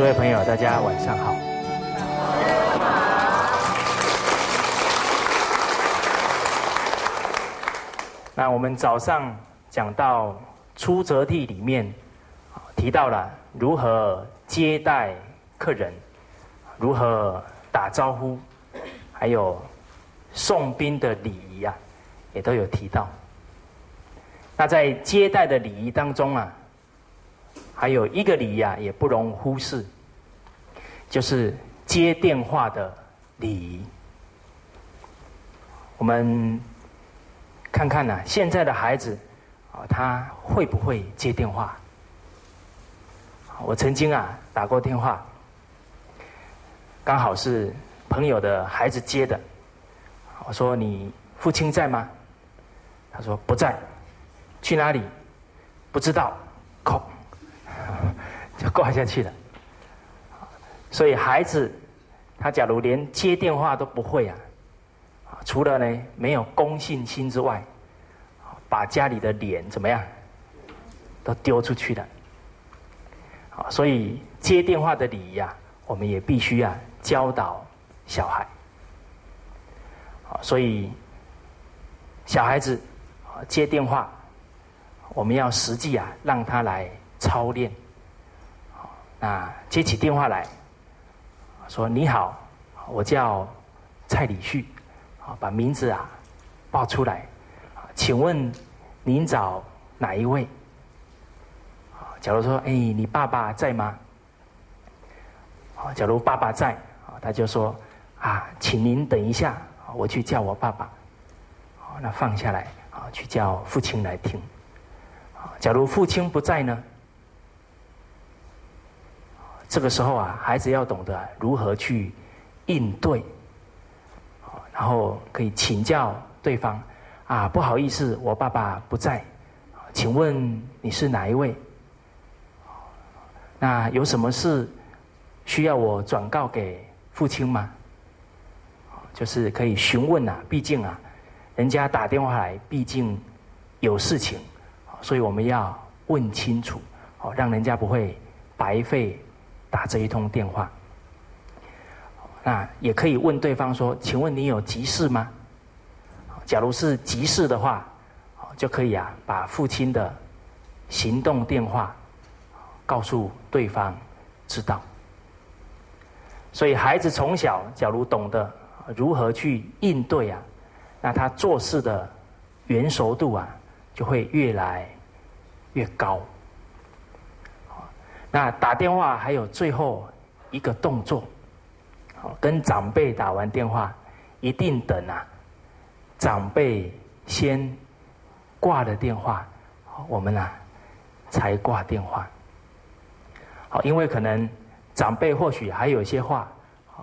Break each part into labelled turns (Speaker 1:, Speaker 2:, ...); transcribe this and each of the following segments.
Speaker 1: 各，位朋友，大家晚上好。那我们早上讲到出则地里面，提到了如何接待客人，如何打招呼，还有送宾的礼仪啊，也都有提到。那在接待的礼仪当中啊，还有一个礼仪啊，也不容忽视，就是接电话的礼仪。我们看看呢，现在的孩子啊，他会不会接电话？我曾经啊打过电话，刚好是朋友的孩子接的。我说：“你父亲在吗？”他说：“不在。”去哪里？不知道，空，就挂下去了。所以孩子，他假如连接电话都不会啊，除了呢没有公信心之外，把家里的脸怎么样，都丢出去了。所以接电话的礼仪啊，我们也必须啊教导小孩。所以小孩子接电话。我们要实际啊，让他来操练。好，那接起电话来，说：“你好，我叫蔡礼旭。”啊，把名字啊报出来。请问您找哪一位？啊，假如说：“哎，你爸爸在吗？”好，假如爸爸在，啊，他就说：“啊，请您等一下，我去叫我爸爸。”好，那放下来，啊，去叫父亲来听。假如父亲不在呢？这个时候啊，孩子要懂得如何去应对，然后可以请教对方啊，不好意思，我爸爸不在，请问你是哪一位？那有什么事需要我转告给父亲吗？就是可以询问啊，毕竟啊，人家打电话来，毕竟有事情。所以我们要问清楚，哦，让人家不会白费打这一通电话。那也可以问对方说：“请问你有急事吗？”假如是急事的话，就可以啊，把父亲的行动电话告诉对方知道。所以孩子从小假如懂得如何去应对啊，那他做事的圆熟度啊。就会越来越高。那打电话还有最后一个动作，好跟长辈打完电话，一定等啊，长辈先挂了电话，我们啊才挂电话。好，因为可能长辈或许还有一些话，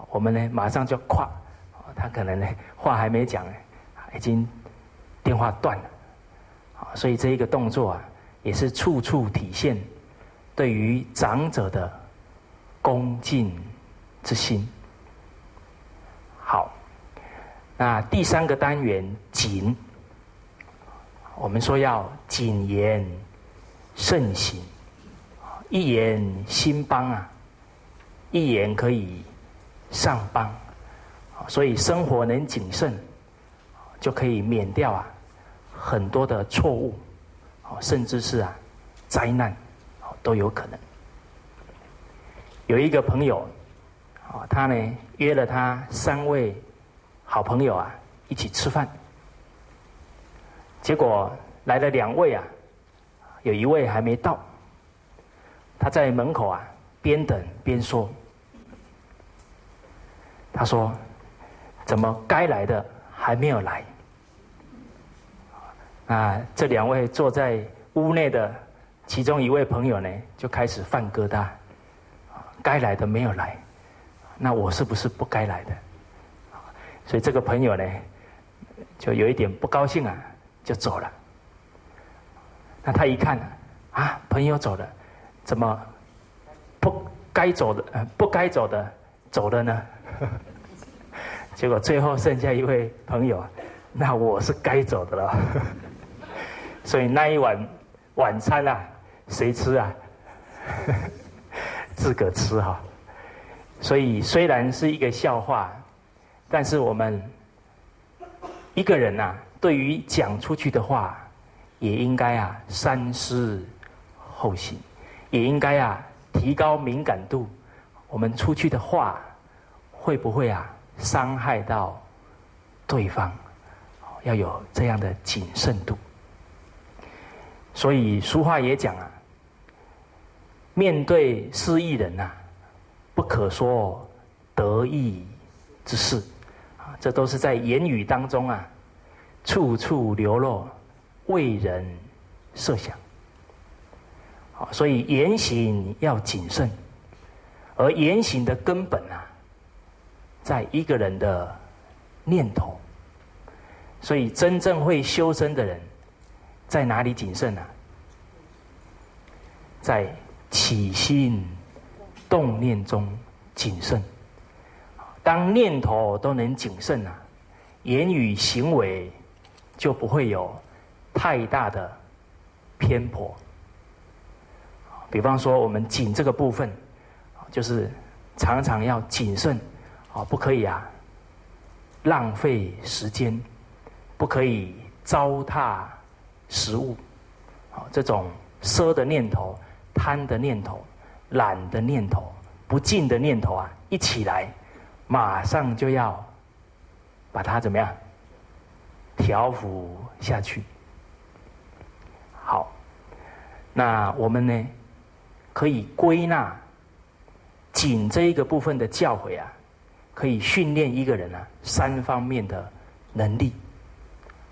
Speaker 1: 我们呢马上就挂，他可能呢 话还没讲呢，已经电话断了。所以这一个动作啊，也是处处体现对于长者的恭敬之心。好，那第三个单元谨，我们说要谨言慎行，一言兴邦啊，一言可以上邦，所以生活能谨慎，就可以免掉啊。很多的错误，甚至是啊，灾难，都有可能。有一个朋友，啊，他呢约了他三位好朋友啊一起吃饭，结果来了两位啊，有一位还没到，他在门口啊边等边说，他说，怎么该来的还没有来？啊，这两位坐在屋内的其中一位朋友呢，就开始犯疙瘩。该来的没有来，那我是不是不该来的？所以这个朋友呢，就有一点不高兴啊，就走了。那他一看，啊，朋友走了，怎么不该走的不该走的走了呢？结果最后剩下一位朋友，那我是该走的了。所以那一晚晚餐啊，谁吃啊？自个吃哈。所以虽然是一个笑话，但是我们一个人呐，对于讲出去的话，也应该啊三思后行，也应该啊提高敏感度。我们出去的话，会不会啊伤害到对方？要有这样的谨慎度。所以俗话也讲啊，面对失意人呐，不可说得意之事，啊，这都是在言语当中啊，处处流露为人设想。好，所以言行要谨慎，而言行的根本啊，在一个人的念头。所以真正会修身的人。在哪里谨慎呢？在起心动念中谨慎。当念头都能谨慎啊，言语行为就不会有太大的偏颇。比方说，我们谨这个部分，就是常常要谨慎啊，不可以啊浪费时间，不可以糟蹋。食物，好，这种奢的念头、贪的念头、懒的念头、不敬的念头啊，一起来，马上就要把它怎么样调伏下去。好，那我们呢，可以归纳紧这一个部分的教诲啊，可以训练一个人啊三方面的能力。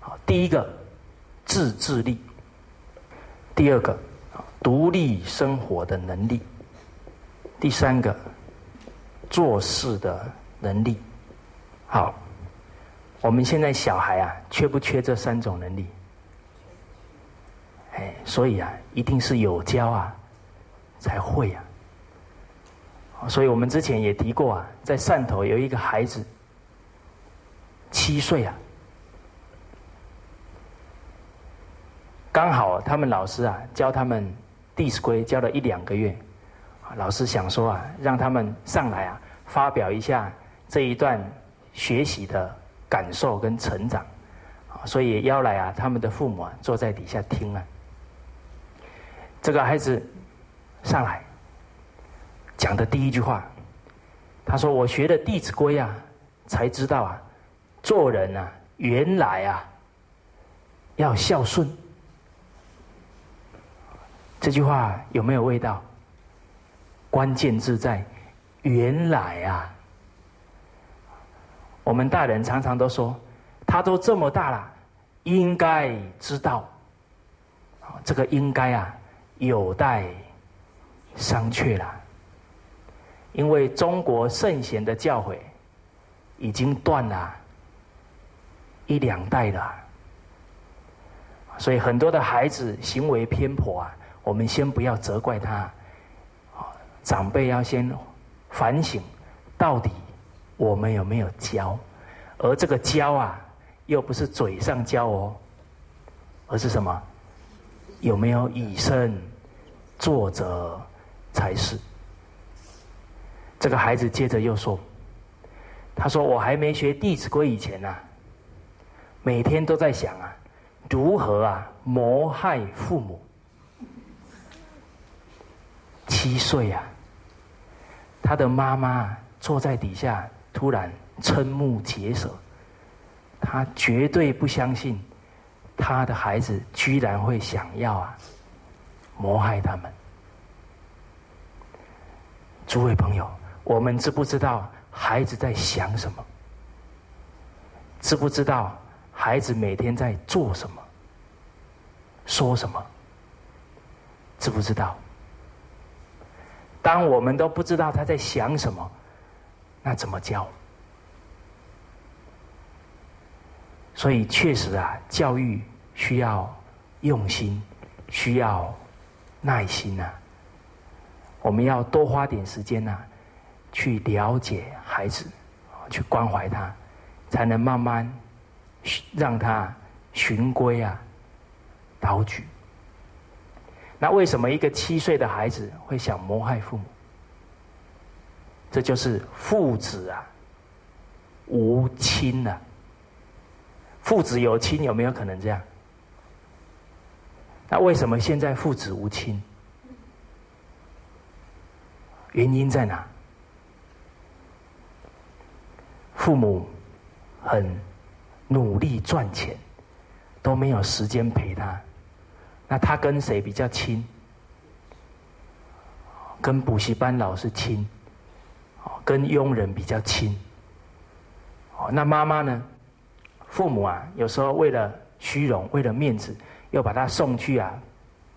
Speaker 1: 好，第一个。自制力，第二个独立生活的能力，第三个做事的能力。好，我们现在小孩啊，缺不缺这三种能力？哎，所以啊，一定是有教啊，才会啊。所以我们之前也提过啊，在汕头有一个孩子，七岁啊。刚好他们老师啊教他们《弟子规》教了一两个月，老师想说啊让他们上来啊发表一下这一段学习的感受跟成长，所以邀来啊他们的父母啊坐在底下听了。这个孩子上来讲的第一句话，他说：“我学的《弟子规》啊，才知道啊，做人啊原来啊要孝顺。”这句话有没有味道？关键字在“原来”啊！我们大人常常都说，他都这么大了，应该知道。这个“应该”啊，有待商榷了。因为中国圣贤的教诲已经断了一两代了，所以很多的孩子行为偏颇啊。我们先不要责怪他，长辈要先反省，到底我们有没有教？而这个教啊，又不是嘴上教哦，而是什么？有没有以身作则才是？这个孩子接着又说：“他说我还没学《弟子规》以前呢，每天都在想啊，如何啊谋害父母。”七岁呀，他的妈妈坐在底下，突然瞠目结舌。他绝对不相信，他的孩子居然会想要啊谋害他们。诸位朋友，我们知不知道孩子在想什么？知不知道孩子每天在做什么？说什么？知不知道？当我们都不知道他在想什么，那怎么教？所以确实啊，教育需要用心，需要耐心呐。我们要多花点时间呐，去了解孩子，去关怀他，才能慢慢让他循规啊，蹈矩。那为什么一个七岁的孩子会想谋害父母？这就是父子啊无亲呐。父子有亲有没有可能这样？那为什么现在父子无亲？原因在哪？父母很努力赚钱，都没有时间陪他。那他跟谁比较亲？跟补习班老师亲，跟佣人比较亲。哦，那妈妈呢？父母啊，有时候为了虚荣，为了面子，又把他送去啊，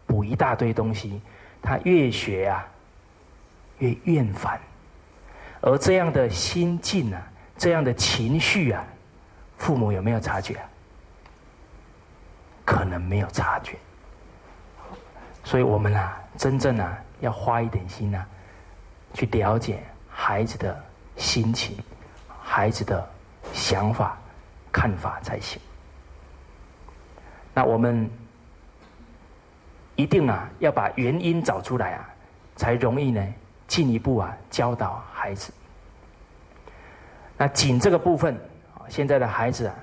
Speaker 1: 补一大堆东西。他越学啊，越厌烦。而这样的心境啊，这样的情绪啊，父母有没有察觉？可能没有察觉。所以我们啊，真正啊，要花一点心啊，去了解孩子的心情，孩子的想法。看法才行。那我们一定啊，要把原因找出来啊，才容易呢进一步啊教导孩子。那紧这个部分，现在的孩子啊，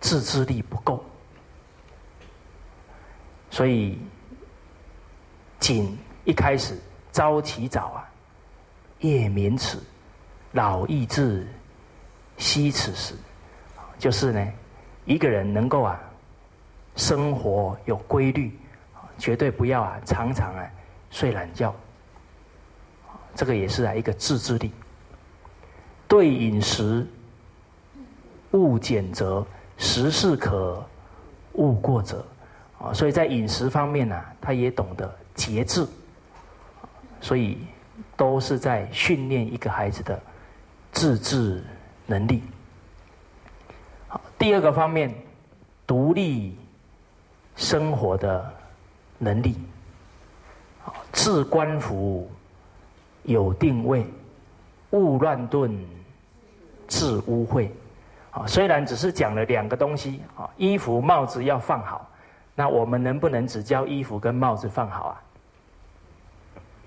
Speaker 1: 自制力不够，所以仅一开始朝起早啊，夜眠迟，老易至，惜此时。就是呢，一个人能够啊，生活有规律，绝对不要啊常常啊睡懒觉。这个也是啊一个自制力。对饮食，勿俭则，食适可，勿过则。啊，所以在饮食方面呢，他也懂得节制。所以都是在训练一个孩子的自制能力。好第二个方面，独立生活的能力，自官服有定位，勿乱顿，自污秽。啊，虽然只是讲了两个东西，啊，衣服帽子要放好，那我们能不能只教衣服跟帽子放好啊？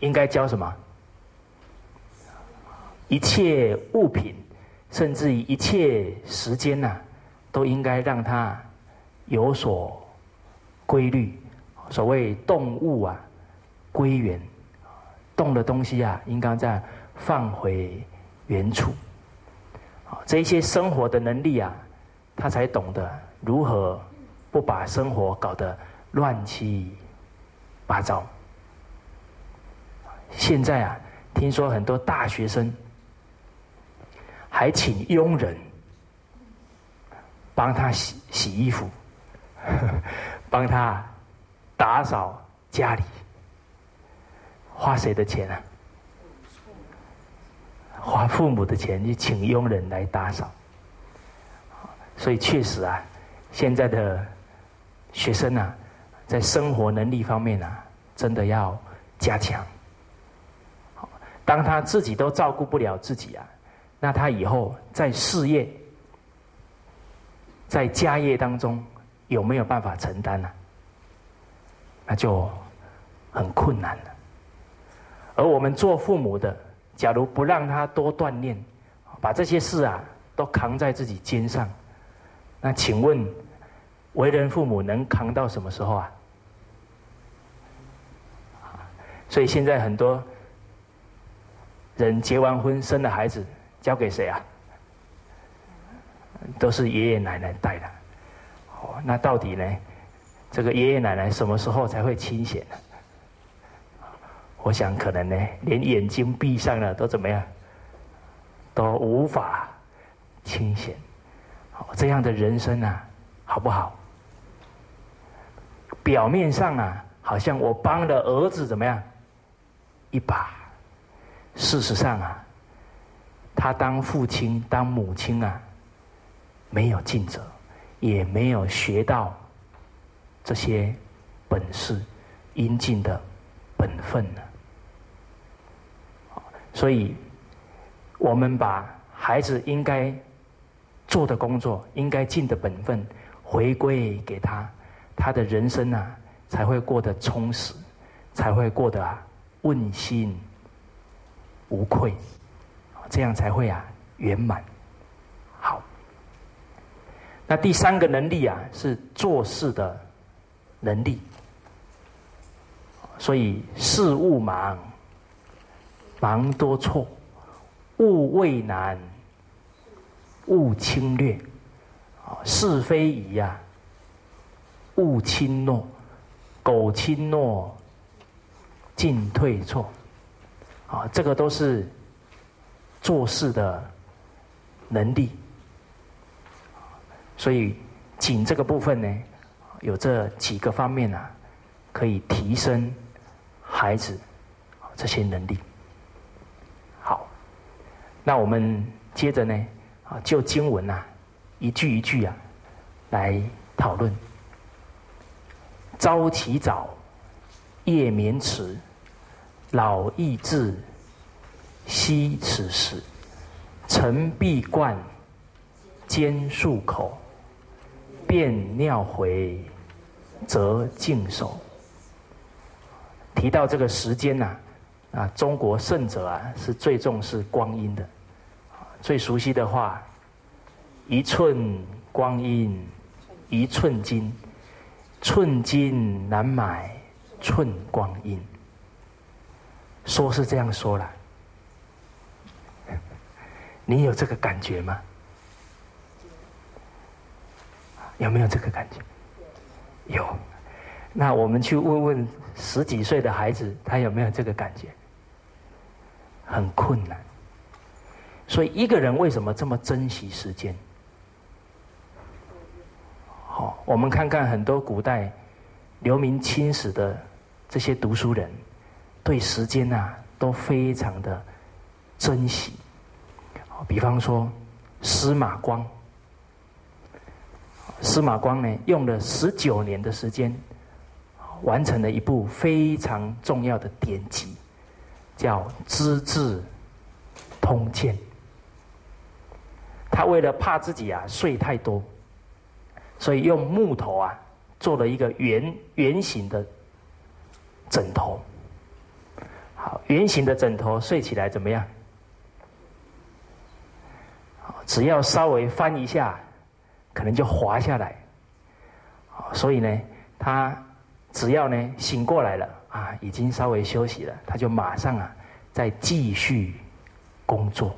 Speaker 1: 应该教什么？一切物品，甚至于一切时间呐。都应该让它有所规律。所谓动物啊，归原，动的东西啊，应该再放回原处。这一些生活的能力啊，他才懂得如何不把生活搞得乱七八糟。现在啊，听说很多大学生还请佣人。帮他洗洗衣服，帮他打扫家里，花谁的钱啊？花父母的钱去请佣人来打扫。所以确实啊，现在的学生啊，在生活能力方面啊，真的要加强。当他自己都照顾不了自己啊，那他以后在事业。在家业当中有没有办法承担呢？那就很困难了。而我们做父母的，假如不让他多锻炼，把这些事啊都扛在自己肩上，那请问为人父母能扛到什么时候啊？所以现在很多人结完婚生了孩子，交给谁啊？都是爷爷奶奶带的，哦，那到底呢？这个爷爷奶奶什么时候才会清闲呢？我想可能呢，连眼睛闭上了都怎么样，都无法清闲。好，这样的人生啊，好不好？表面上啊，好像我帮了儿子怎么样一把，事实上啊，他当父亲当母亲啊。没有尽责，也没有学到这些本事应尽的本分呢。所以，我们把孩子应该做的工作、应该尽的本分回归给他，他的人生啊才会过得充实，才会过得问心无愧，这样才会啊圆满。好，那第三个能力啊是做事的能力，所以事勿忙，忙多错，勿畏难，勿轻略，是非疑呀，勿轻诺，苟轻诺，进退错。啊，这个都是做事的能力，所以谨这个部分呢，有这几个方面啊，可以提升孩子这些能力。好，那我们接着呢，啊，就经文啊，一句一句啊，来讨论。朝起早，夜眠迟。老易至，惜此时；晨必冠，兼漱口；便尿回，则净手。提到这个时间呐，啊，中国圣者啊是最重视光阴的，最熟悉的话：一寸光阴一寸金，寸金难买寸光阴。说是这样说了，你有这个感觉吗？有没有这个感觉？有。那我们去问问十几岁的孩子，他有没有这个感觉？很困难。所以一个人为什么这么珍惜时间？好，我们看看很多古代留名青史的这些读书人。对时间呐，都非常的珍惜。比方说司马光，司马光呢用了十九年的时间，完成了一部非常重要的典籍，叫《资治通鉴》。他为了怕自己啊睡太多，所以用木头啊做了一个圆圆形的枕头。好，圆形的枕头睡起来怎么样？只要稍微翻一下，可能就滑下来。所以呢，他只要呢醒过来了啊，已经稍微休息了，他就马上啊再继续工作。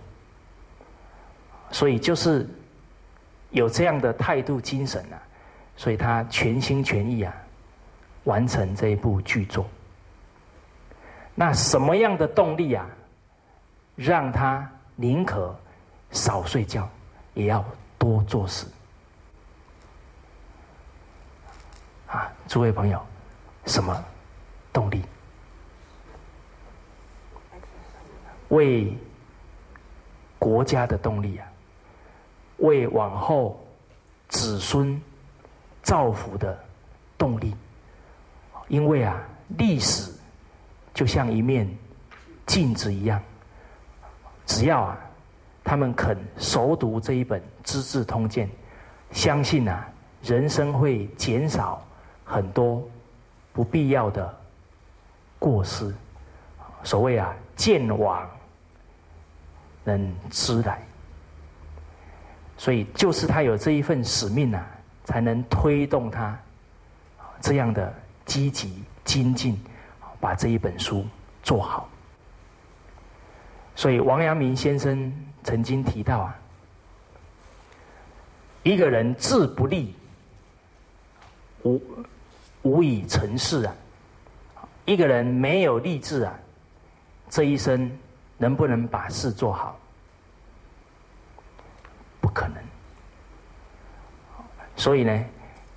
Speaker 1: 所以就是有这样的态度精神啊，所以他全心全意啊完成这一部剧作。那什么样的动力啊，让他宁可少睡觉，也要多做事？啊，诸位朋友，什么动力？为国家的动力啊，为往后子孙造福的动力。因为啊，历史。就像一面镜子一样，只要啊，他们肯熟读这一本《资治通鉴》，相信啊，人生会减少很多不必要的过失。所谓啊，见往能知来，所以就是他有这一份使命啊，才能推动他这样的积极精进。把这一本书做好，所以王阳明先生曾经提到啊，一个人志不立，无无以成事啊。一个人没有立志啊，这一生能不能把事做好？不可能。所以呢，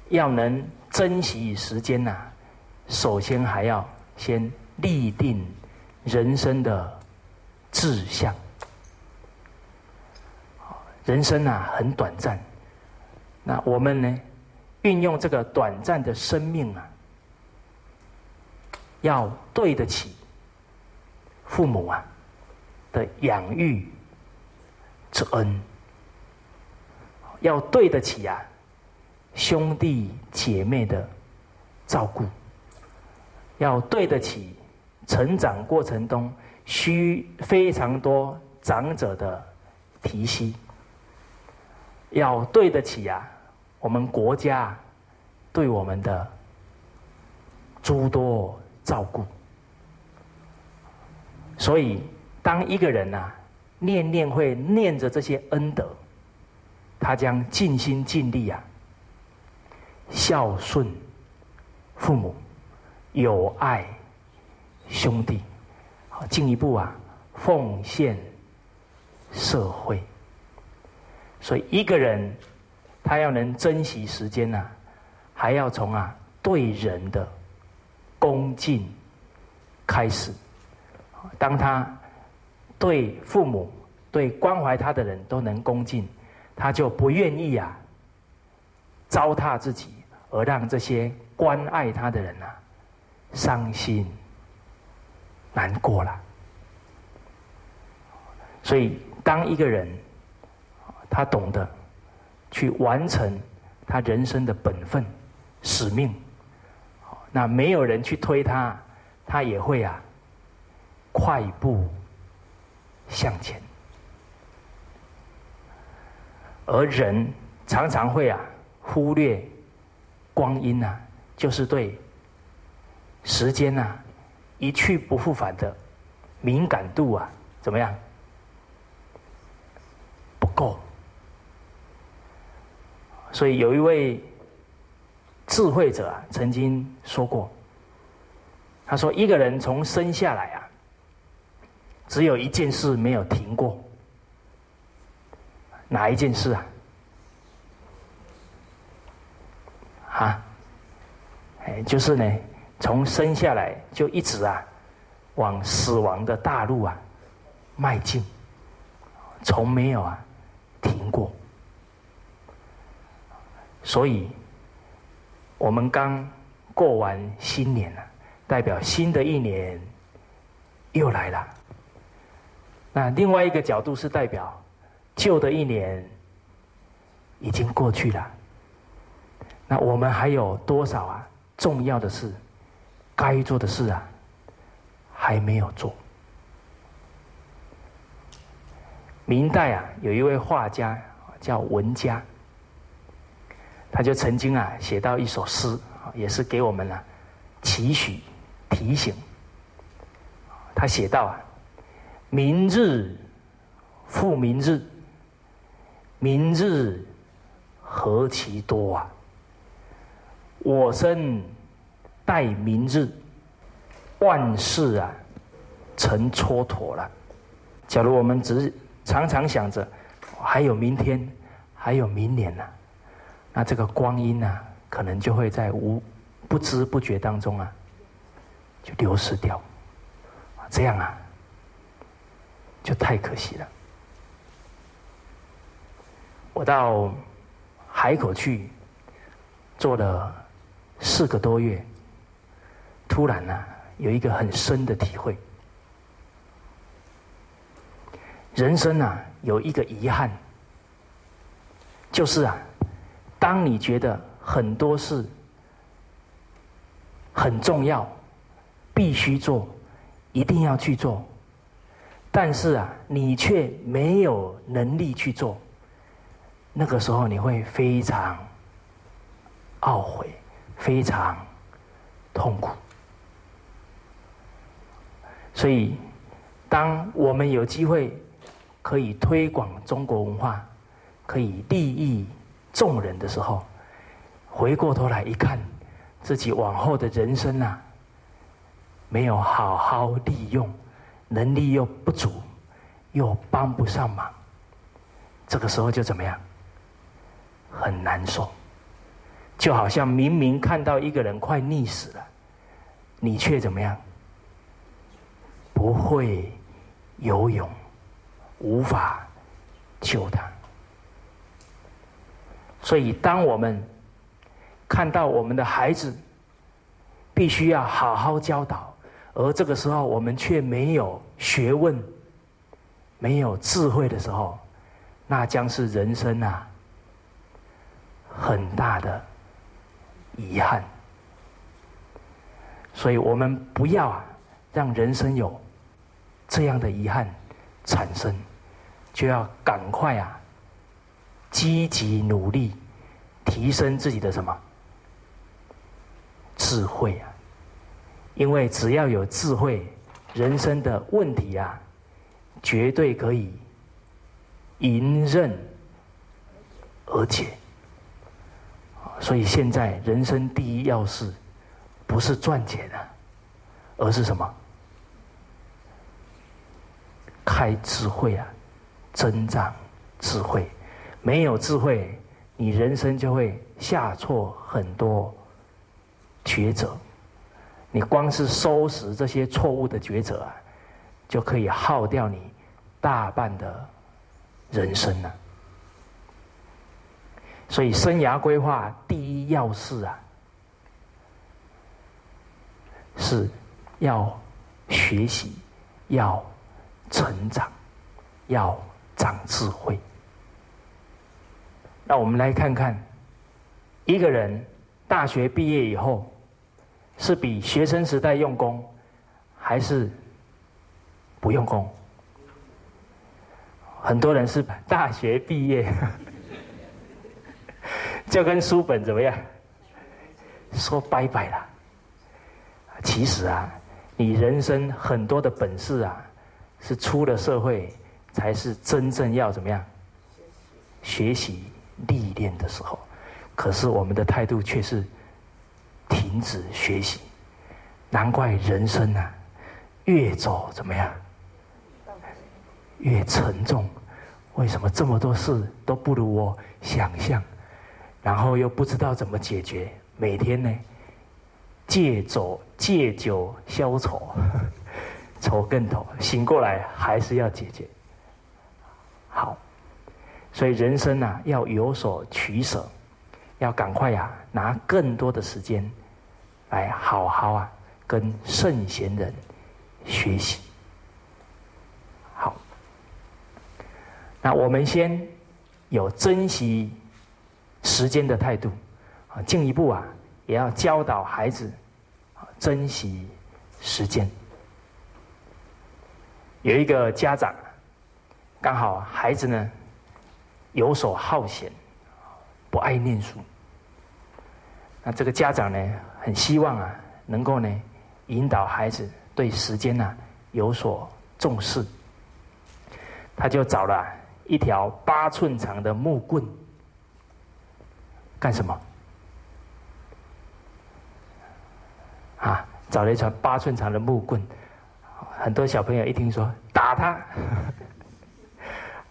Speaker 1: 要能珍惜时间呐，首先还要。先立定人生的志向。人生啊很短暂，那我们呢，运用这个短暂的生命啊，要对得起父母啊的养育之恩，要对得起啊兄弟姐妹的照顾。要对得起成长过程中需非常多长者的提携，要对得起啊我们国家对我们的诸多照顾。所以，当一个人呐念念会念着这些恩德，他将尽心尽力啊孝顺父母，友爱兄弟，好进一步啊奉献社会。所以，一个人他要能珍惜时间呐，还要从啊对人的恭敬开始。当他对父母、对关怀他的人都能恭敬，他就不愿意啊糟蹋自己，而让这些关爱他的人啊伤心难过了。所以，当一个人他懂得去完成他人生的本分使命，那没有人去推他，他也会啊。快步向前，而人常常会啊忽略光阴啊，就是对时间呐一去不复返的敏感度啊怎么样不够？所以有一位智慧者啊曾经说过，他说一个人从生下来啊。只有一件事没有停过，哪一件事啊？啊，哎，就是呢，从生下来就一直啊，往死亡的大路啊迈进，从没有啊停过。所以，我们刚过完新年了，代表新的一年又来了。那另外一个角度是代表，旧的一年已经过去了。那我们还有多少啊重要的事，该做的事啊还没有做？明代啊有一位画家叫文家，他就曾经啊写到一首诗也是给我们啊期许提醒。他写到啊。明日复明日，明日何其多啊！我生待明日，万事啊成蹉跎了。假如我们只常常想着还有明天，还有明年呢，那这个光阴呢，可能就会在无不知不觉当中啊，就流失掉。这样啊。就太可惜了。我到海口去做了四个多月，突然呢，有一个很深的体会：人生啊，有一个遗憾，就是啊，当你觉得很多事很重要，必须做，一定要去做。但是啊，你却没有能力去做，那个时候你会非常懊悔，非常痛苦。所以，当我们有机会可以推广中国文化，可以利益众人的时候，回过头来一看，自己往后的人生啊，没有好好利用。能力又不足，又帮不上忙，这个时候就怎么样？很难受，就好像明明看到一个人快溺死了，你却怎么样？不会游泳，无法救他。所以，当我们看到我们的孩子，必须要好好教导。而这个时候，我们却没有学问、没有智慧的时候，那将是人生啊很大的遗憾。所以我们不要让人生有这样的遗憾产生，就要赶快啊，积极努力提升自己的什么智慧啊！因为只要有智慧，人生的问题啊，绝对可以迎刃而解。所以现在人生第一要事，不是赚钱啊，而是什么？开智慧啊，增长智慧。没有智慧，你人生就会下错很多抉择。你光是收拾这些错误的抉择啊，就可以耗掉你大半的人生了。所以，生涯规划第一要事啊，是要学习，要成长，要长智慧。那我们来看看，一个人大学毕业以后，是比学生时代用功，还是不用功？很多人是大学毕业。就跟书本怎么样说拜拜了？其实啊，你人生很多的本事啊，是出了社会才是真正要怎么样学习历练的时候。可是我们的态度却是停止学习，难怪人生啊越走怎么样越沉重。为什么这么多事都不如我想象？然后又不知道怎么解决，每天呢，借酒借酒消愁，愁更头，醒过来还是要解决。好，所以人生啊要有所取舍，要赶快呀拿更多的时间来好好啊跟圣贤人学习。好，那我们先有珍惜。时间的态度，啊，进一步啊，也要教导孩子，珍惜时间。有一个家长，刚好孩子呢游手好闲，不爱念书。那这个家长呢，很希望啊，能够呢引导孩子对时间呢有所重视。他就找了一条八寸长的木棍。干什么？啊，找了一条八寸长的木棍，很多小朋友一听说打他，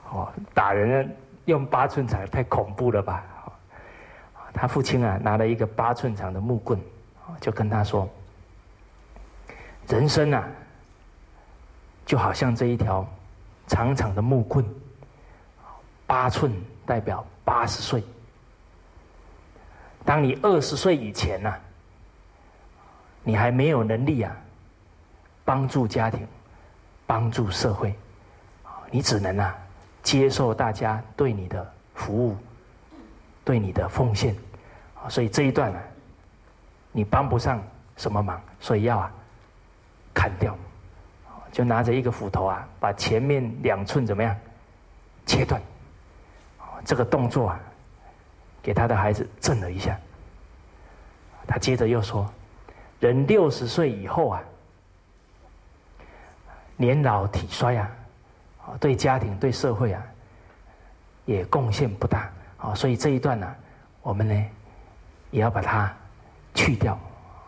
Speaker 1: 哦，打人用八寸长太恐怖了吧？他父亲啊拿了一个八寸长的木棍，就跟他说：“人生啊，就好像这一条长长的木棍，八寸代表八十岁。”当你二十岁以前呢，你还没有能力啊，帮助家庭，帮助社会，你只能啊接受大家对你的服务，对你的奉献，所以这一段呢，你帮不上什么忙，所以要啊砍掉，就拿着一个斧头啊，把前面两寸怎么样切断，这个动作啊。给他的孩子震了一下，他接着又说：“人六十岁以后啊，年老体衰啊，对家庭对社会啊，也贡献不大啊。所以这一段呢，我们呢也要把它去掉，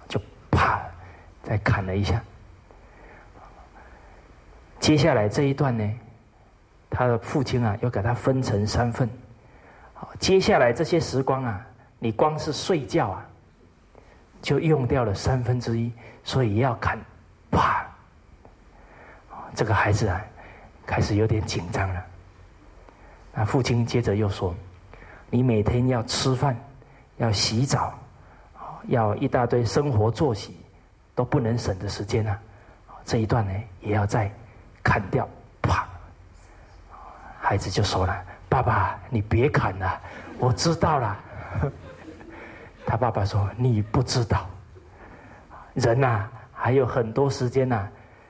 Speaker 1: 就啪再砍了一下。接下来这一段呢，他的父亲啊，又给他分成三份。”接下来这些时光啊，你光是睡觉啊，就用掉了三分之一，所以要砍，这个孩子啊，开始有点紧张了。那父亲接着又说：“你每天要吃饭，要洗澡，要一大堆生活作息，都不能省的时间啊，这一段呢，也要再砍掉，啪！”孩子就说了。爸爸，你别砍了，我知道了。他爸爸说：“你不知道，人呐还有很多时间呐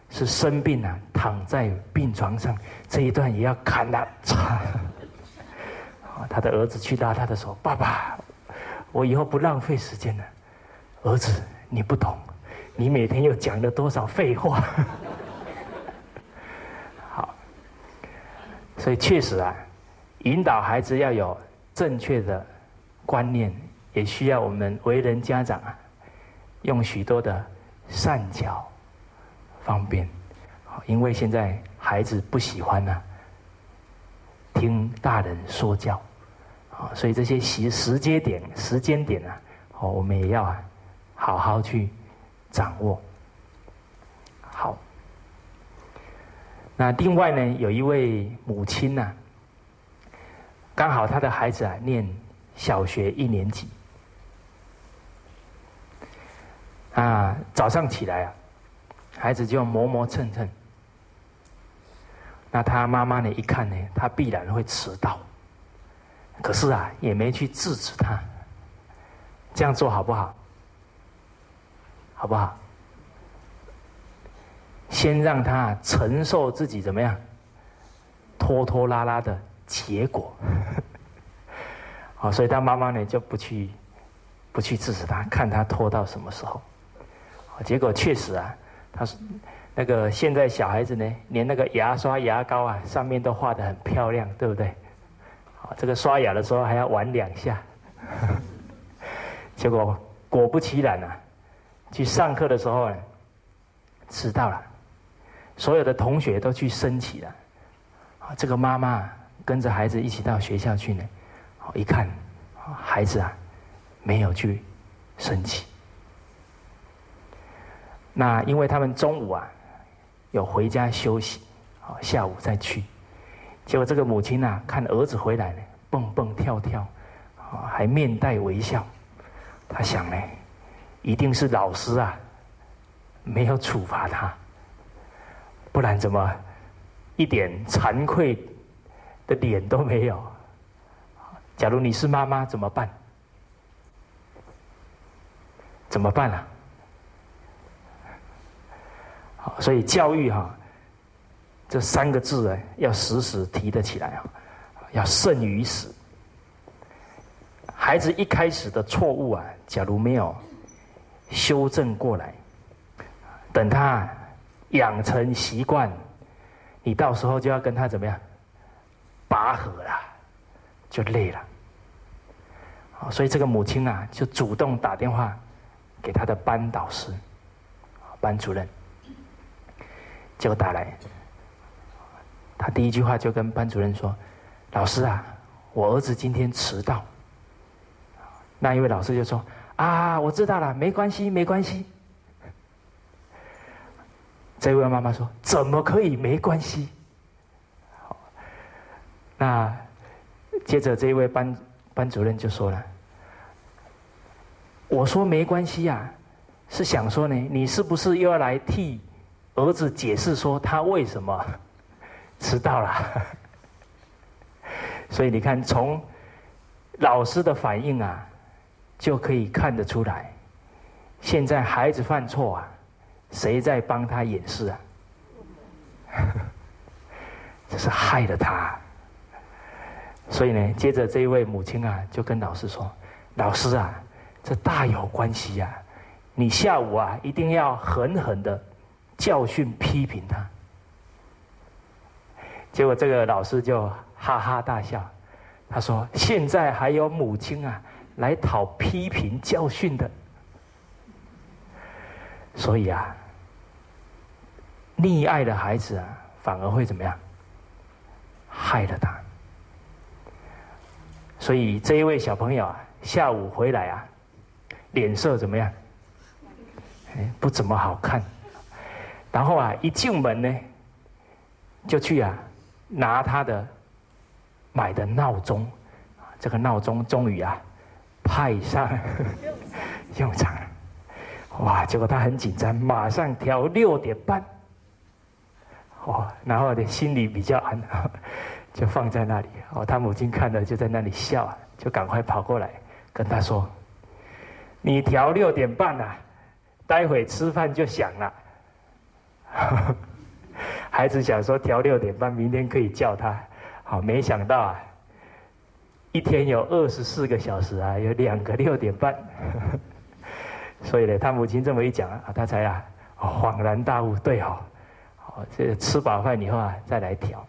Speaker 1: 是生病了，躺在病床上，这一段也要砍他。他的儿子去拉他的手，爸爸，我以后不浪费时间了。儿子，你不懂，你每天又讲了多少废话？好，所以确实啊，引导孩子要有正确的观念，也需要我们为人家长啊，用许多的善巧方便。因为现在孩子不喜欢呢，听大人说教。啊，所以这些时时间点、时间点啊，哦，我们也要啊，好好去掌握。好，那另外呢，有一位母亲呢，刚好他的孩子啊念小学一年级，啊，早上起来啊，孩子就磨磨蹭蹭，那他妈妈呢一看呢，他必然会迟到。可是啊，也没去制止他，这样做好不好？好不好？先让他承受自己怎么样拖拖拉拉的结果，好，所以他妈妈呢就不去不去制止他，看他拖到什么时候。结果确实啊，他是那个现在小孩子呢，连那个牙刷、牙膏啊，上面都画的很漂亮，对不对？这个刷牙的时候还要玩两下，结果果不其然啊，去上课的时候呢，迟到了，所有的同学都去升旗了，啊，这个妈妈跟着孩子一起到学校去呢，一看，孩子啊，没有去升旗，那因为他们中午啊，有回家休息，好，下午再去。结果这个母亲呐，看儿子回来呢，蹦蹦跳跳，啊，还面带微笑。他想呢，一定是老师啊，没有处罚他，不然怎么一点惭愧的脸都没有？假如你是妈妈怎么办？怎么办啊？好，所以教育哈。这三个字呢，要时时提得起来啊，要胜于死。孩子一开始的错误啊，假如没有修正过来，等他养成习惯，你到时候就要跟他怎么样拔河了，就累了。所以这个母亲啊，就主动打电话给他的班导师、班主任，结果打来。他第一句话就跟班主任说：“老师啊，我儿子今天迟到。”那一位老师就说：“啊，我知道了，没关系，没关系。”这位妈妈说：“怎么可以没关系？”那接着这一位班班主任就说了：“我说没关系呀，是想说呢，你是不是又要来替儿子解释说他为什么？”迟到了，所以你看，从老师的反应啊，就可以看得出来，现在孩子犯错啊，谁在帮他掩饰啊？这是害了他。所以呢，接着这一位母亲啊，就跟老师说：“老师啊，这大有关系呀，你下午啊，一定要狠狠的教训批评他。”结果这个老师就哈哈大笑，他说：“现在还有母亲啊来讨批评教训的，所以啊，溺爱的孩子啊反而会怎么样？害了他。所以这一位小朋友啊，下午回来啊，脸色怎么样？哎，不怎么好看。然后啊，一进门呢，就去啊。”拿他的买的闹钟，这个闹钟终于啊派上 用场了，哇！结果他很紧张，马上调六点半，哦！然后呢，心里比较安，就放在那里。哦，他母亲看了就在那里笑，就赶快跑过来跟他说：“你调六点半啊，待会吃饭就响了。” 孩子想说调六点半，明天可以叫他，好，没想到啊，一天有二十四个小时啊，有两个六点半，所以呢，他母亲这么一讲啊，他才啊恍然大悟，对哦，好，这吃饱饭以后啊，再来调。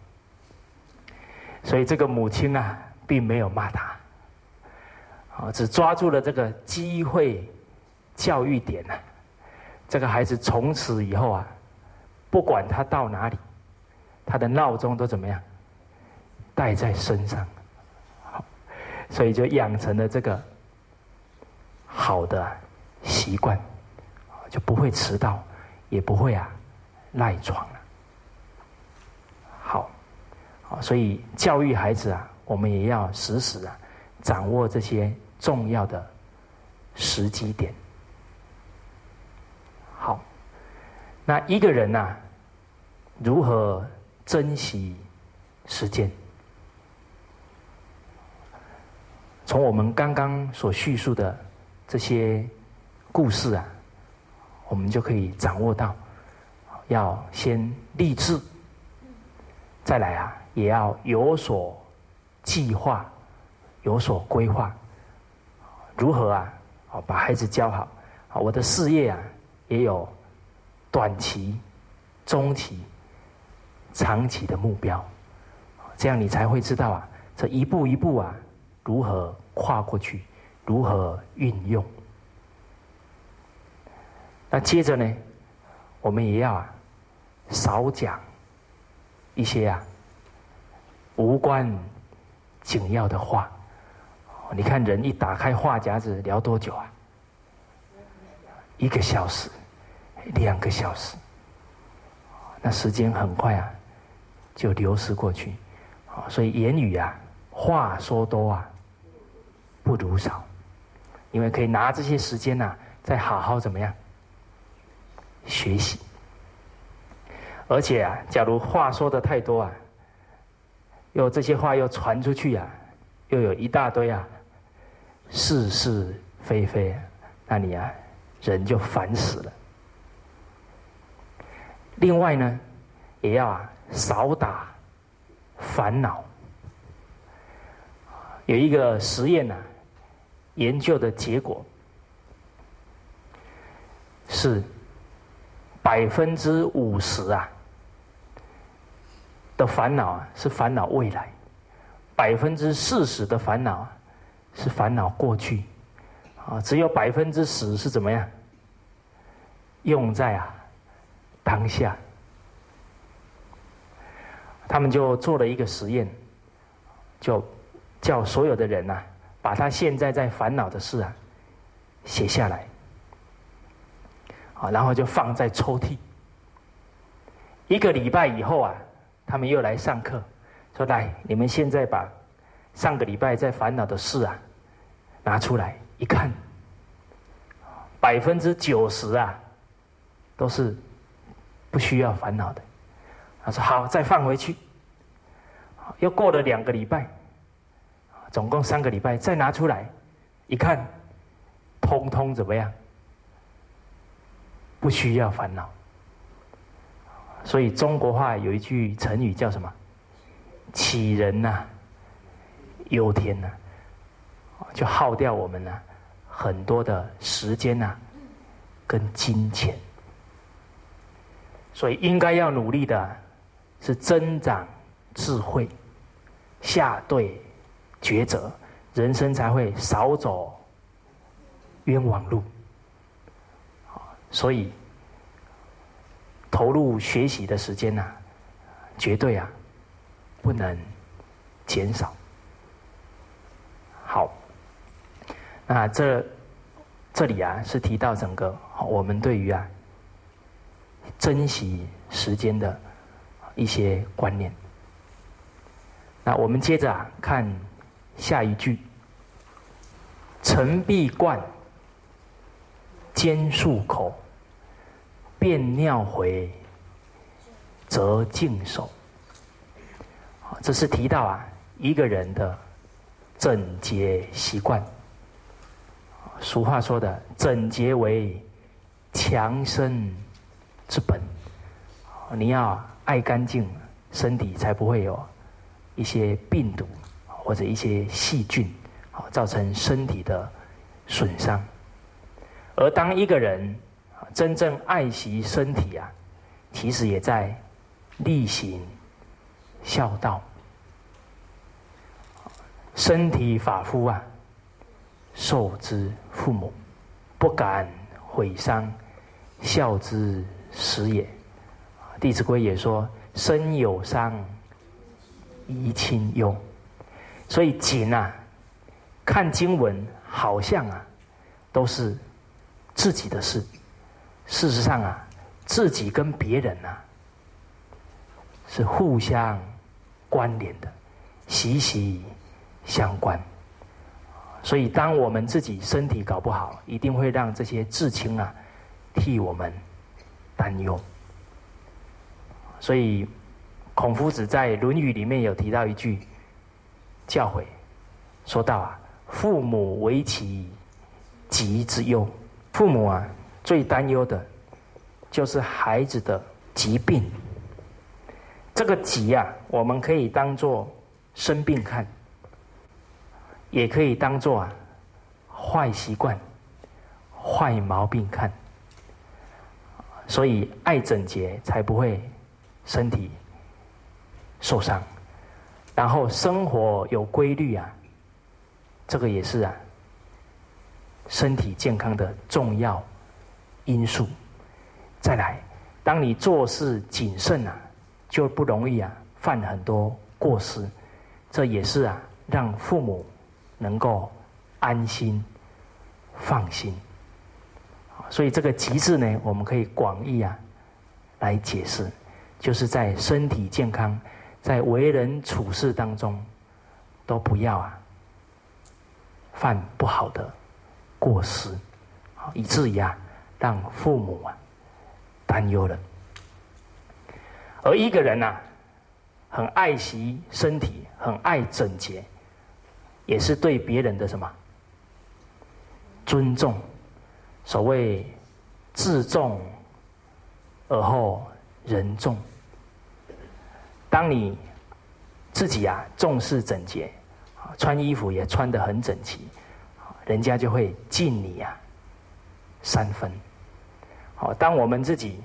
Speaker 1: 所以这个母亲啊，并没有骂他，啊，只抓住了这个机会教育点呢。这个孩子从此以后啊，不管他到哪里，他的闹钟都怎么样，带在身上，好，所以就养成了这个好的习惯，就不会迟到，也不会啊赖床了。所以教育孩子啊，我们也要时时啊掌握这些重要的时机点。好，那一个人呐，如何珍惜时间？从我们刚刚所叙述的这些故事啊，我们就可以掌握到，要先立志，再来啊。也要有所计划，有所规划，如何啊？哦，把孩子教好啊！我的事业啊，也有短期、中期、长期的目标，这样你才会知道啊，这一步一步啊，如何跨过去，如何运用。那接着呢，我们也要啊，少讲一些啊。无关紧要的话，你看人一打开话匣子聊多久啊？一个小时，两个小时，那时间很快啊，就流失过去。啊，所以言语啊，话说多啊，不如少，因为可以拿这些时间呐，再好好怎么样学习。而且啊，假如话说的太多啊。又这些话又传出去呀，又有一大堆啊，是是非非，那你啊，人就烦死了。另外呢，也要啊少打烦恼。有一个实验呢，研究的结果是百分之五十啊。的烦恼啊，是烦恼未来；百分之四十的烦恼啊，是烦恼过去。啊，只有百分之十是怎么样？用在啊当下。他们就做了一个实验，就叫所有的人呐，把他现在在烦恼的事啊写下来，啊，然后就放在抽屉。一个礼拜以后啊。他们又来上课，说：“来，你们现在把上个礼拜在烦恼的事啊拿出来一看，百分之九十啊都是不需要烦恼的。”他说：“好，再放回去。”又过了两个礼拜，总共三个礼拜，再拿出来一看，通通怎么样？不需要烦恼。所以中国话有一句成语叫什么？“杞人呐，忧天呐”，就耗掉我们呢很多的时间呐，跟金钱。所以应该要努力的是增长智慧，下对抉择，人生才会少走冤枉路。所以。投入学习的时间呐，绝对啊，不能减少。好，那这这里啊是提到整个我们对于啊珍惜时间的一些观念。那我们接着啊看下一句：陈必冠，兼漱口。便尿回，则净手。这是提到啊一个人的整洁习惯。俗话说的“整洁为强身之本”，你要爱干净，身体才不会有一些病毒或者一些细菌，啊，造成身体的损伤。而当一个人真正爱惜身体啊，其实也在例行孝道。身体发肤啊，受之父母，不敢毁伤，孝之死也。《弟子规》也说：“身有伤，贻亲忧。”所以谨啊，看经文好像啊，都是自己的事。事实上啊，自己跟别人啊，是互相关联的，息息相关。所以，当我们自己身体搞不好，一定会让这些至亲啊，替我们担忧。所以，孔夫子在《论语》里面有提到一句教诲，说到啊，父母为其疾之忧。父母啊，最担忧的，就是孩子的疾病。这个疾啊，我们可以当做生病看，也可以当做啊坏习惯、坏毛病看。所以，爱整洁才不会。身体受伤，然后生活有规律啊，这个也是啊，身体健康的重要因素。再来，当你做事谨慎啊，就不容易啊犯很多过失，这也是啊让父母能够安心放心。所以这个“极”致呢，我们可以广义啊来解释。就是在身体健康，在为人处事当中，都不要啊犯不好的过失，以至于啊让父母啊担忧了。而一个人呐，很爱惜身体，很爱整洁，也是对别人的什么尊重？所谓自重而后人重。当你自己啊重视整洁，穿衣服也穿得很整齐，人家就会敬你啊三分。好，当我们自己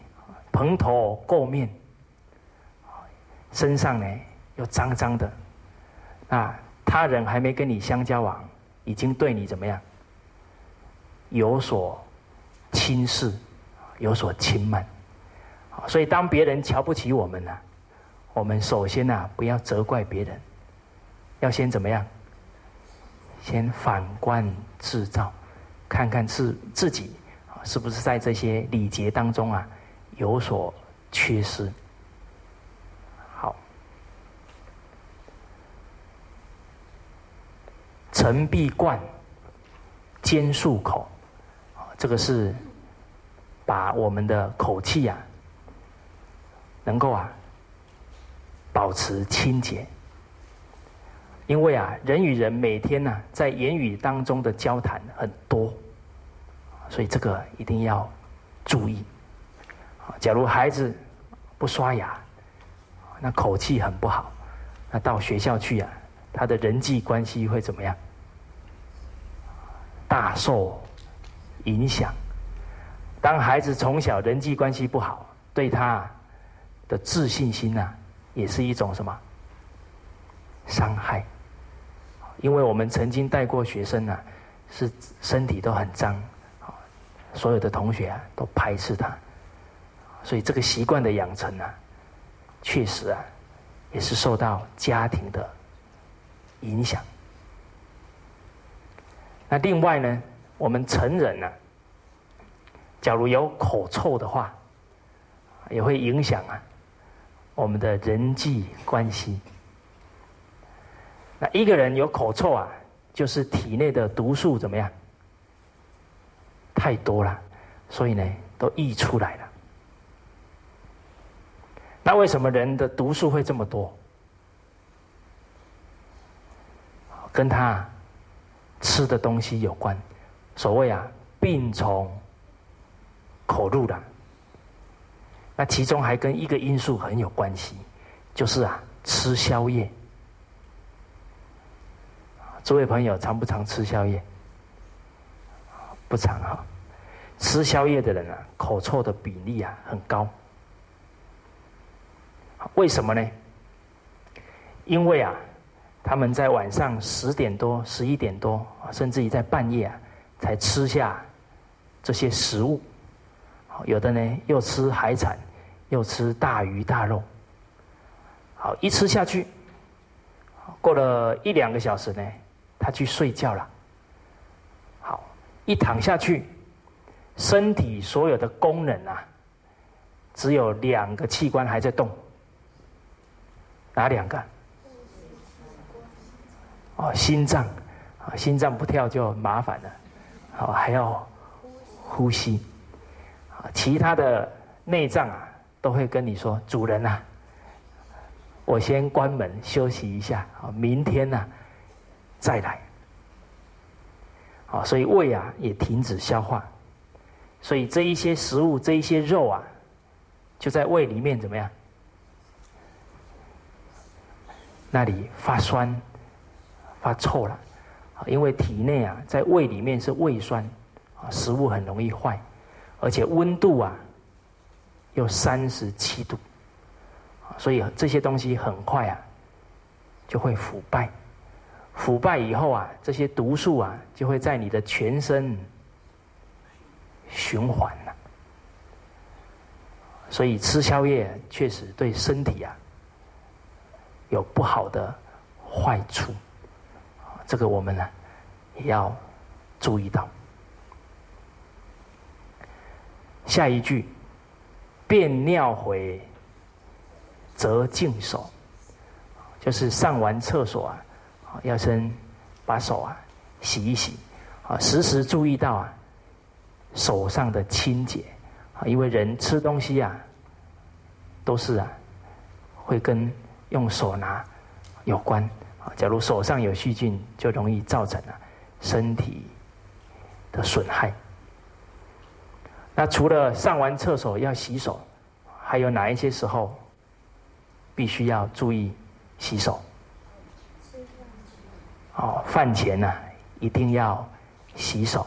Speaker 1: 蓬头垢面，身上呢又脏脏的，那他人还没跟你相交往，已经对你怎么样？有所轻视，有所轻慢。所以当别人瞧不起我们呢？我们首先啊，不要责怪别人，要先怎么样？先反观自照，看看自自己，是不是在这些礼节当中啊有所缺失？好，陈必冠，兼漱口，这个是把我们的口气啊，能够啊。保持清洁，因为啊，人与人每天呢，在言语当中的交谈很多，所以这个一定要注意。假如孩子不刷牙，那口气很不好，那到学校去啊，他的人际关系会怎么样？大受影响。当孩子从小人际关系不好，对他的自信心呐。也是一种什么伤害？因为我们曾经带过学生呢，是身体都很脏，所有的同学啊都排斥他，所以这个习惯的养成呢，确实啊，也是受到家庭的影响。那另外呢，我们成人呢，假如有口臭的话，也会影响啊。我们的人际关系，那一个人有口臭啊，就是体内的毒素怎么样？太多了，所以呢，都溢出来了。那为什么人的毒素会这么多？跟他吃的东西有关。所谓啊，病从口入的。那其中还跟一个因素很有关系，就是啊，吃宵夜。诸位朋友，常不常吃宵夜？不常哈。吃宵夜的人啊，口臭的比例啊很高。为什么呢？因为啊，他们在晚上十点多、十一点多，甚至于在半夜啊，才吃下这些食物。有的呢，又吃海产，又吃大鱼大肉。好，一吃下去，过了一两个小时呢，他去睡觉了。好，一躺下去，身体所有的功能啊，只有两个器官还在动。哪两个？哦，心脏啊，心脏不跳就麻烦了。好，还要呼吸。啊其他的内脏啊，都会跟你说：“主人呐，我先关门休息一下啊，明天呢再来。”啊，所以胃啊也停止消化，所以这一些食物、这一些肉啊，就在胃里面怎么样？那里发酸、发臭了，因为体内啊在胃里面是胃酸啊，食物很容易坏。而且温度啊，有三十七度，所以这些东西很快啊就会腐败。腐败以后啊，这些毒素啊就会在你的全身循环了。所以吃宵夜确实对身体啊有不好的坏处，这个我们呢也要注意到。下一句，便尿回，则净手，就是上完厕所啊，要先把手啊洗一洗，啊，时时注意到啊手上的清洁啊，因为人吃东西啊，都是啊会跟用手拿有关假如手上有细菌，就容易造成了身体的损害。那除了上完厕所要洗手，还有哪一些时候必须要注意洗手？哦，饭前呢一定要洗手。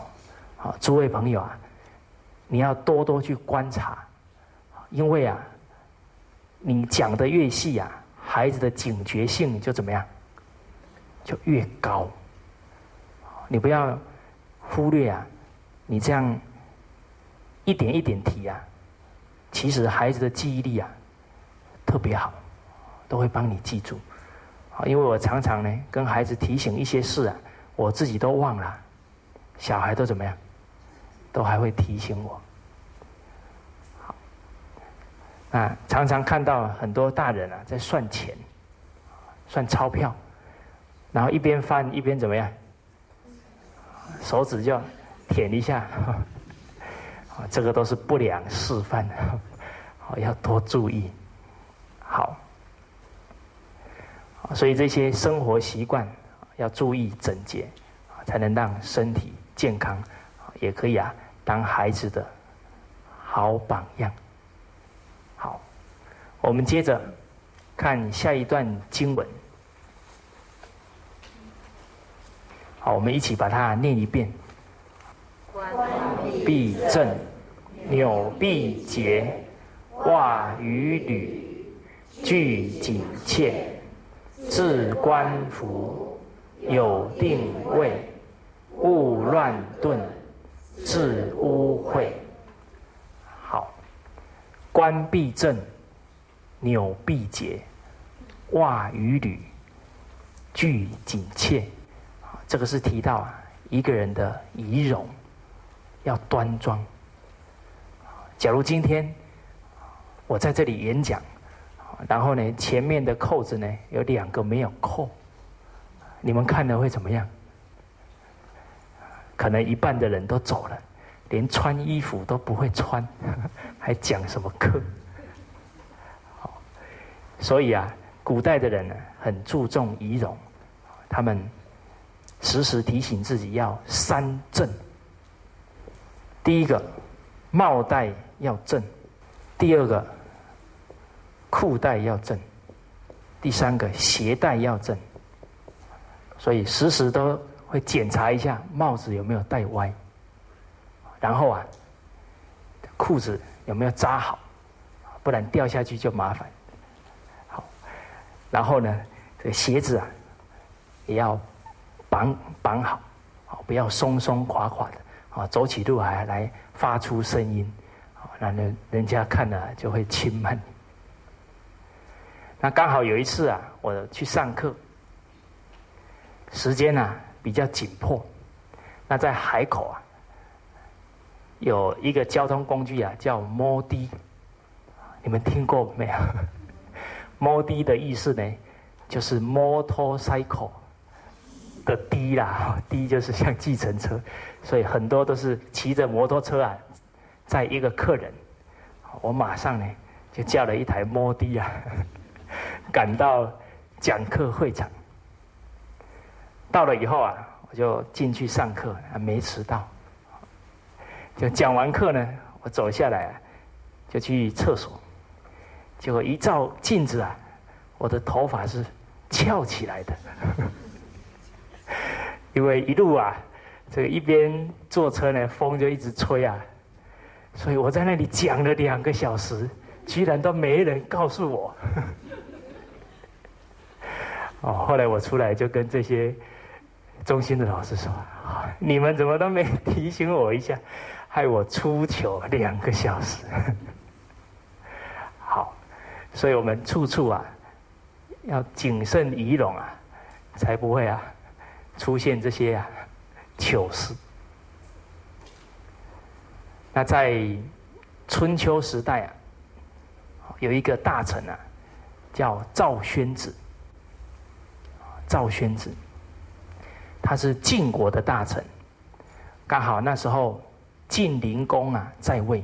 Speaker 1: 好，诸位朋友啊，你要多多去观察，因为啊，你讲的越细啊，孩子的警觉性就怎么样，就越高。你不要忽略啊，你这样。一点一点提啊，其实孩子的记忆力啊特别好，都会帮你记住。啊，因为我常常呢跟孩子提醒一些事啊，我自己都忘了，小孩都怎么样，都还会提醒我。啊，常常看到很多大人啊在算钱，算钞票，然后一边翻一边怎么样，手指就舔一下。这个都是不良示范，好 要多注意。好，所以这些生活习惯要注意整洁，才能让身体健康，也可以啊当孩子的好榜样。好，我们接着看下一段经文。好，我们一起把它念一遍。必正，纽必结，袜与履俱紧切，置冠服，有定位，勿乱顿，致污秽。好，冠必正，纽必结，袜与履俱紧切。这个是提到啊一个人的仪容。要端庄。假如今天我在这里演讲，然后呢，前面的扣子呢有两个没有扣，你们看了会怎么样？可能一半的人都走了，连穿衣服都不会穿，还讲什么课？所以啊，古代的人呢很注重仪容，他们时时提醒自己要三正。第一个，帽带要正；第二个，裤带要正；第三个鞋带要正。所以时时都会检查一下帽子有没有戴歪，然后啊，裤子有没有扎好，不然掉下去就麻烦。好，然后呢，这个鞋子啊，也要绑绑好，好不要松松垮垮的，啊，走起路还来发出声音，啊，那人人家看了就会轻慢。那刚好有一次啊，我去上课。时间呢比较紧迫，那在海口啊，有一个交通工具啊叫摩的，你们听过没有？摩的的意思呢，就是 motorcycle 的的啦，低就是像计程车，所以很多都是骑着摩托车啊，在一个客人，我马上呢就叫了一台摩的啊，赶到讲课会场。到了以后啊，我就进去上课，还没迟到。就讲完课呢，我走下来，啊就去厕所。结果一照镜子啊，我的头发是翘起来的，因为一路啊，这个一边坐车呢，风就一直吹啊，所以我在那里讲了两个小时，居然都没人告诉我。哦，后来我出来就跟这些。中心的老师说：“你们怎么都没提醒我一下，害我出糗两个小时。”好，所以我们处处啊要谨慎仪容啊，才不会啊出现这些啊糗事。那在春秋时代啊，有一个大臣啊，叫赵宣子。赵宣子。他是晋国的大臣，刚好那时候晋灵公啊在位。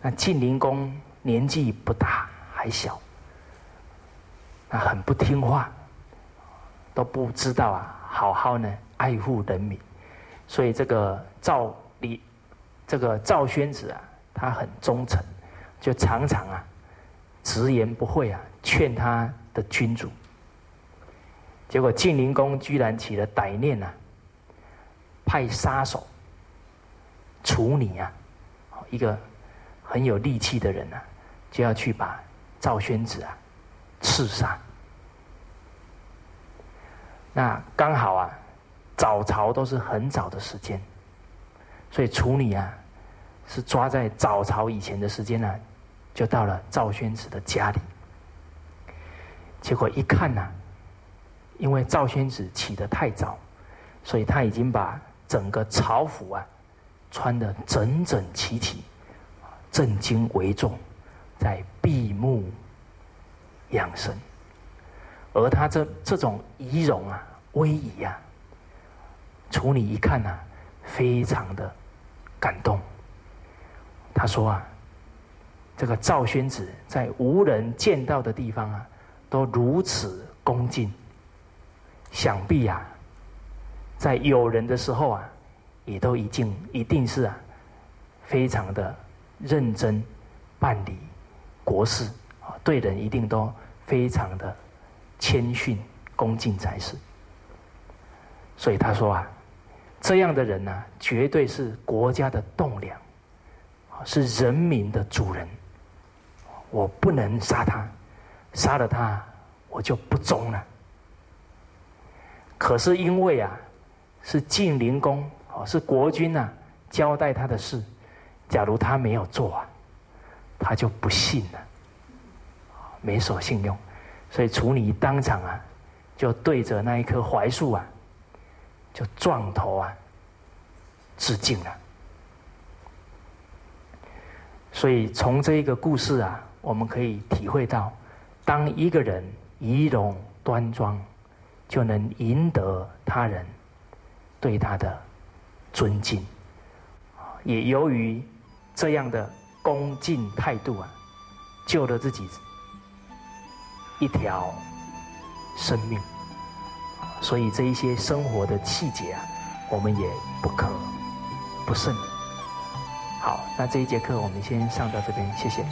Speaker 1: 那晋灵公年纪不大，还小，那很不听话，都不知道啊，好好呢爱护人民。所以这个赵李，这个赵宣子啊，他很忠诚，就常常啊直言不讳啊劝他的君主。结果晋灵公居然起了歹念啊，派杀手处你啊，一个很有力气的人啊，就要去把赵宣子啊刺杀。那刚好啊，早朝都是很早的时间，所以处女啊是抓在早朝以前的时间呢，就到了赵宣子的家里。结果一看呐。因为赵宣子起得太早，所以他已经把整个朝服啊穿得整整齐齐，正襟危重，在闭目养神。而他这这种仪容啊、威仪啊，处女一看呐，非常的感动。他说啊，这个赵宣子在无人见到的地方啊，都如此恭敬。想必啊，在有人的时候啊，也都已经一定是啊，非常的认真办理国事啊，对人一定都非常的谦逊恭敬才是。所以他说啊，这样的人呢，绝对是国家的栋梁，是人民的主人。我不能杀他，杀了他，我就不忠了。可是因为啊，是晋灵公哦，是国君呐交代他的事，假如他没有做啊，他就不信了，没守信用，所以处女当场啊，就对着那一棵槐树啊，就撞头啊，致敬了。所以从这一个故事啊，我们可以体会到，当一个人仪容端庄。就能赢得他人对他的尊敬，也由于这样的恭敬态度啊，救了自己一条生命。所以这一些生活的细节啊，我们也不可不慎。好，那这一节课我们先上到这边，谢谢。